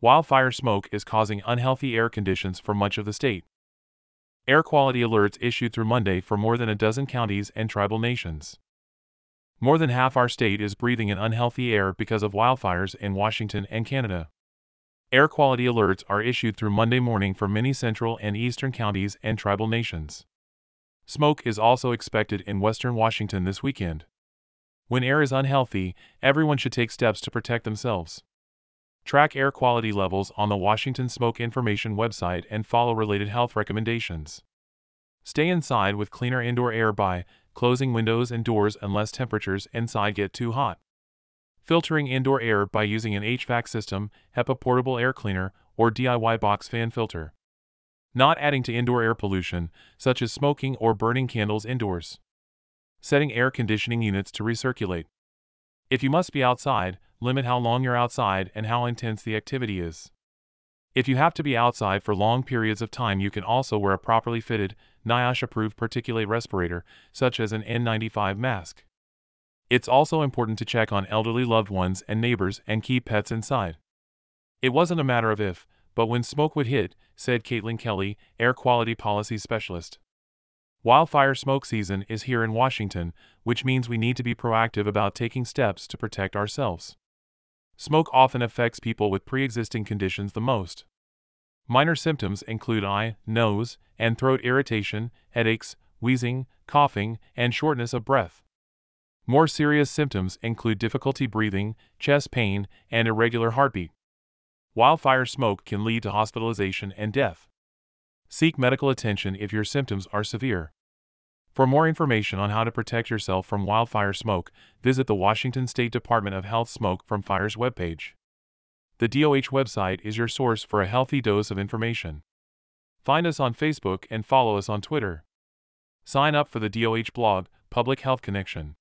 Wildfire smoke is causing unhealthy air conditions for much of the state. Air quality alerts issued through Monday for more than a dozen counties and tribal nations. More than half our state is breathing in unhealthy air because of wildfires in Washington and Canada. Air quality alerts are issued through Monday morning for many central and eastern counties and tribal nations. Smoke is also expected in western Washington this weekend. When air is unhealthy, everyone should take steps to protect themselves. Track air quality levels on the Washington Smoke Information website and follow related health recommendations. Stay inside with cleaner indoor air by closing windows and doors unless temperatures inside get too hot. Filtering indoor air by using an HVAC system, HEPA portable air cleaner, or DIY box fan filter. Not adding to indoor air pollution, such as smoking or burning candles indoors. Setting air conditioning units to recirculate. If you must be outside, limit how long you're outside and how intense the activity is. If you have to be outside for long periods of time, you can also wear a properly fitted, NIOSH approved particulate respirator, such as an N95 mask. It's also important to check on elderly loved ones and neighbors and keep pets inside. It wasn't a matter of if, but when smoke would hit, said Caitlin Kelly, air quality policy specialist. Wildfire smoke season is here in Washington, which means we need to be proactive about taking steps to protect ourselves. Smoke often affects people with pre existing conditions the most. Minor symptoms include eye, nose, and throat irritation, headaches, wheezing, coughing, and shortness of breath. More serious symptoms include difficulty breathing, chest pain, and irregular heartbeat. Wildfire smoke can lead to hospitalization and death. Seek medical attention if your symptoms are severe. For more information on how to protect yourself from wildfire smoke, visit the Washington State Department of Health Smoke from Fires webpage. The DOH website is your source for a healthy dose of information. Find us on Facebook and follow us on Twitter. Sign up for the DOH blog, Public Health Connection.